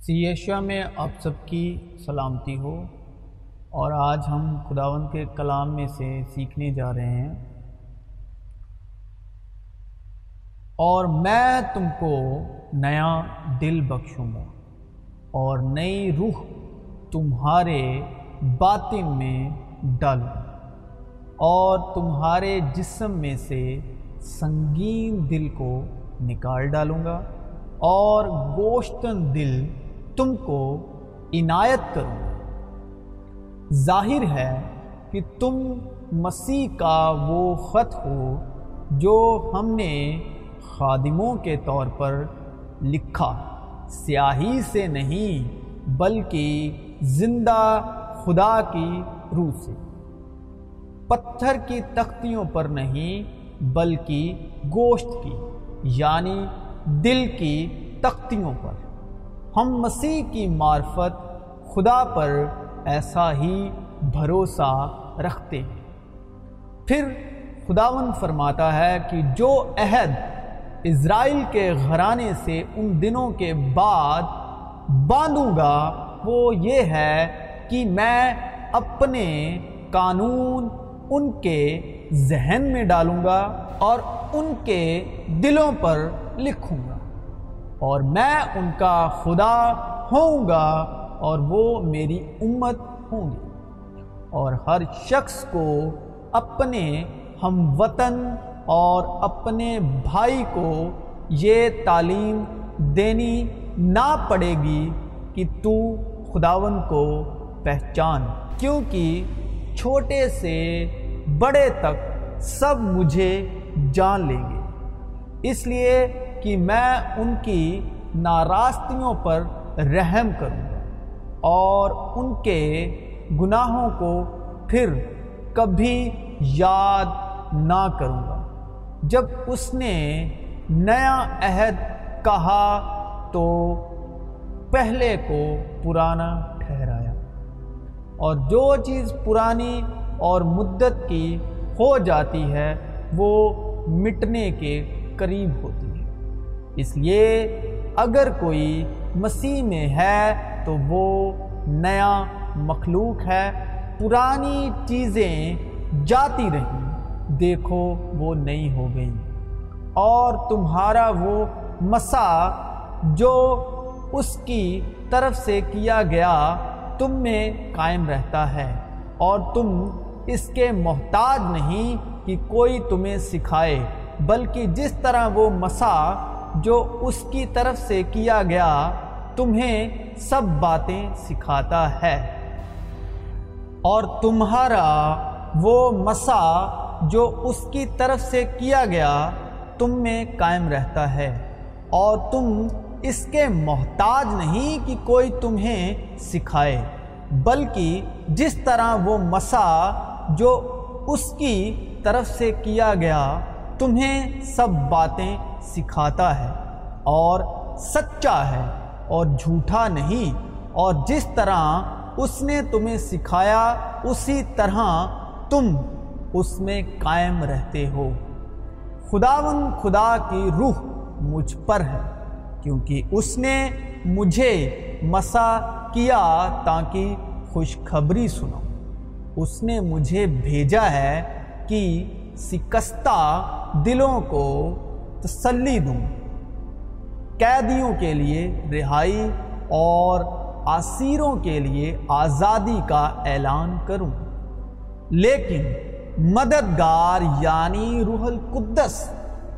سیشیا میں آپ سب کی سلامتی ہو۔ اور آج ہم خداون کے کلام میں سے سیکھنے جا رہے ہیں۔ اور میں تم کو نیا دل بخشوں گا اور نئی روح تمہارے باطن میں ڈالوں اور تمہارے جسم میں سے سنگین دل کو نکال ڈالوں گا اور گوشتن دل تم کو عنایت کروں ظاہر ہے کہ تم مسیح کا وہ خط ہو جو ہم نے خادموں کے طور پر لکھا۔ سیاہی سے نہیں، بلکہ زندہ خدا کی روح سے۔ پتھر کی تختیوں پر نہیں، بلکہ گوشت کی یعنی دل کی تختیوں پر۔ ہم مسیح کی معرفت خدا پر ایسا ہی بھروسہ رکھتے ہیں۔ پھر خداون فرماتا ہے کہ جو عہد اسرائیل کے گھرانے سے ان دنوں کے بعد باندھوں گا، وہ یہ ہے کہ میں اپنے قانون ان کے ذہن میں ڈالوں گا اور ان کے دلوں پر لکھوں گا۔ اور میں ان کا خدا ہوں گا اور وہ میری امت ہوں گی۔ اور ہر شخص کو اپنے ہم وطن اور اپنے بھائی کو یہ تعلیم دینی نہ پڑے گی کہ تو خداون کو پہچان، کیونکہ چھوٹے سے بڑے تک سب مجھے جان لیں گے۔ اس لیے کہ میں ان کی ناراستیوں پر رحم کروں گا اور ان کے گناہوں کو پھر کبھی یاد نہ کروں گا۔ جب اس نے نیا عہد کہا تو پہلے کو پرانا ٹھہرایا اور جو چیز پرانی اور مدت کی ہو جاتی ہے وہ مٹنے کے قریب ہوتی ہے۔ اس لیے اگر کوئی مسیح میں ہے تو وہ نیا مخلوق ہے، پرانی چیزیں جاتی رہیں، دیکھو وہ نئی ہو گئی اور تمہارا وہ مسا جو اس کی طرف سے کیا گیا، تم میں قائم رہتا ہے۔ اور تم اس کے محتاج نہیں کہ کوئی تمہیں سکھائے، بلکہ جس طرح وہ مسا جو اس کی طرف سے کیا گیا، تمہیں سب باتیں سکھاتا ہے۔ اور تمہارا وہ مسا جو اس کی طرف سے کیا گیا، تم میں قائم رہتا ہے۔ اور تم اس کے محتاج نہیں کہ کوئی تمہیں سکھائے، بلکہ جس طرح وہ مسا جو اس کی طرف سے کیا گیا، تمہیں سب باتیں سکھاتا ہے اور سچا ہے اور جھوٹا نہیں اور جس طرح اس نے تمہیں سکھایا، اسی طرح تم اس میں قائم رہتے ہو۔ خداون خدا کی روح مجھ پر ہے، کیونکہ اس نے مجھے مسا کیا تاکہ خوشخبری سنو۔ اس نے مجھے بھیجا ہے کہ سکستہ دلوں کو تسلی دوں قیدیوں کے لیے رہائی اور اسیروں کے لیے آزادی کا اعلان کروں۔ لیکن مددگار یعنی روح القدس،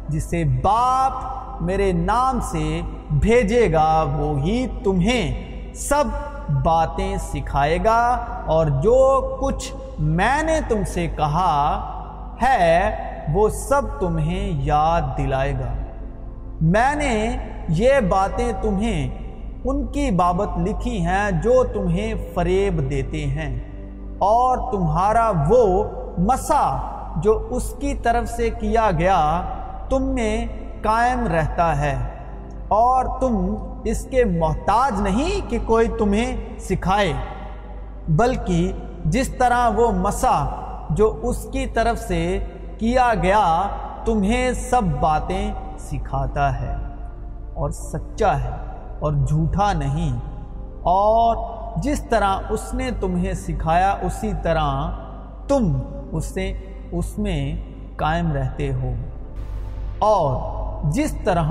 جسے باپ میرے نام سے بھیجے گا وہی تمہیں سب باتیں سکھائے گا اور جو کچھ میں نے تم سے کہا ہے وہ سب تمہیں یاد دلائے گا۔ میں نے یہ باتیں تمہیں ان کی بابت لکھی ہیں جو تمہیں فریب دیتے ہیں، اور تمہارا وہ مسا جو اس کی طرف سے کیا گیا، تم میں قائم رہتا ہے۔ اور تم اس کے محتاج نہیں کہ کوئی تمہیں سکھائے، بلکہ جس طرح وہ مسا جو اس کی طرف سے کیا گیا، تمہیں سب باتیں سکھاتا ہے اور سچا ہے اور جھوٹا نہیں۔ اور جس طرح اس نے تمہیں سکھایا، اسی طرح تم اس سے اس میں قائم رہتے ہو۔ اور جس طرح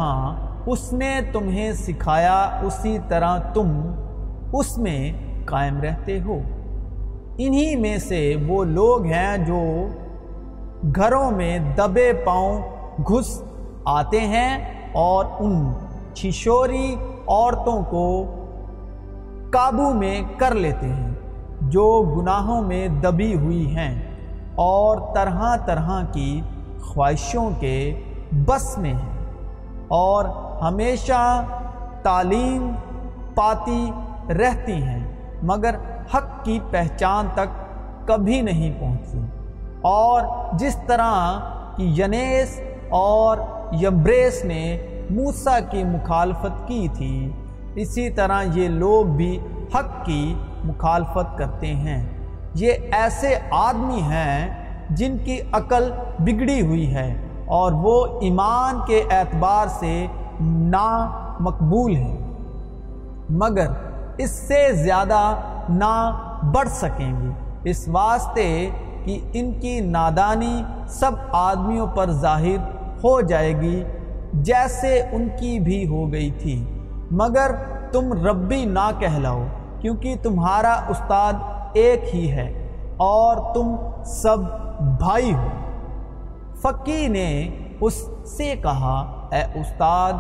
اس نے تمہیں سکھایا، اسی طرح تم اس میں قائم رہتے ہو۔ انہی میں سے وہ لوگ ہیں جو گھروں میں دبے پاؤں گھس آتے ہیں اور ان چھشوری عورتوں کو قابو میں کر لیتے ہیں، جو گناہوں میں دبی ہوئی ہیں اور طرح طرح کی خواہشوں کے بس میں ہیں۔ اور ہمیشہ تعلیم پاتی رہتی ہیں، مگر حق کی پہچان تک کبھی نہیں پہنچتی۔ اور جس طرح کی ینیس اور یمبریس نے موسیٰ کی مخالفت کی تھی، اسی طرح یہ لوگ بھی حق کی مخالفت کرتے ہیں۔ یہ ایسے آدمی ہیں جن کی عقل بگڑی ہوئی ہے اور وہ ایمان کے اعتبار سے نا مقبول ہے مگر اس سے زیادہ نہ بڑھ سکیں گے۔ اس واسطے کہ ان کی نادانی سب آدمیوں پر ظاہر ہو جائے گی جیسے ان کی بھی ہو گئی تھی۔ مگر تم ربی نہ کہلاؤ، کیونکہ تمہارا استاد ایک ہی ہے اور تم سب بھائی ہو۔ فقی نے اس سے کہا، اے استاد،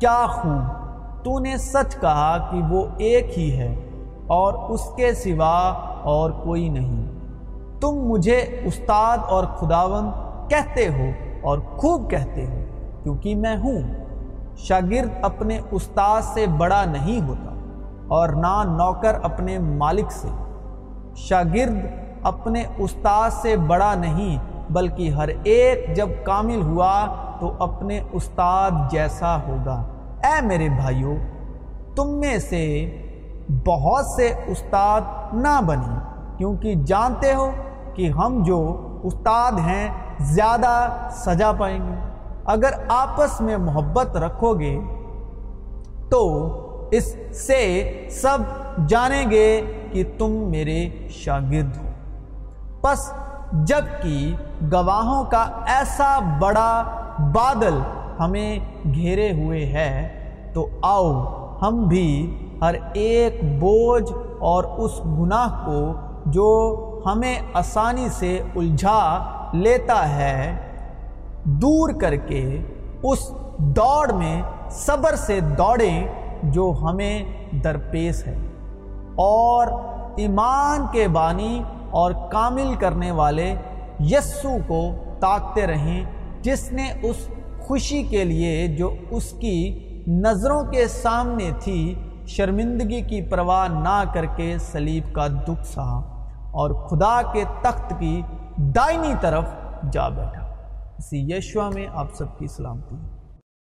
کیا خوب تو نے سچ کہا کہ وہ ایک ہی ہے اور اس کے سوا اور کوئی نہیں۔ تم مجھے استاد اور خداون کہتے ہو اور خوب کہتے ہو، کیونکہ میں ہوں۔ شاگرد اپنے استاد سے بڑا نہیں ہوتا اور نہ نوکر اپنے مالک سے۔ شاگرد اپنے استاد سے بڑا نہیں، بلکہ ہر ایک جب کامل ہوا تو اپنے استاد جیسا ہوگا۔ اے میرے بھائیوں تم میں سے بہت سے استاد نہ بنیں، کیونکہ جانتے ہو کہ ہم جو استاد ہیں، زیادہ سجا پائیں گے۔ اگر آپس میں محبت رکھو گے، تو اس سے سب جانیں گے کہ تم میرے شاگرد ہو۔ پس جبکہ گواہوں کا ایسا بڑا بادل ہمیں گھیرے ہوئے ہے، تو آؤ ہم بھی ہر ایک بوجھ اور اس گناہ کو جو ہمیں آسانی سے الجھا لیتا ہے دور کر کے اس دوڑ میں صبر سے دوڑیں جو ہمیں درپیش ہے۔ اور ایمان کے بانی اور کامل کرنے والے یسو کو تاکتے رہیں، جس نے اس خوشی کے لیے جو اس کی نظروں کے سامنے تھی، شرمندگی کی پرواہ نہ کر کے سلیب کا دکھ سہا اور خدا کے تخت کی دائنی طرف جا بیٹھا۔ اسی یشوا میں آپ سب کی سلامتی۔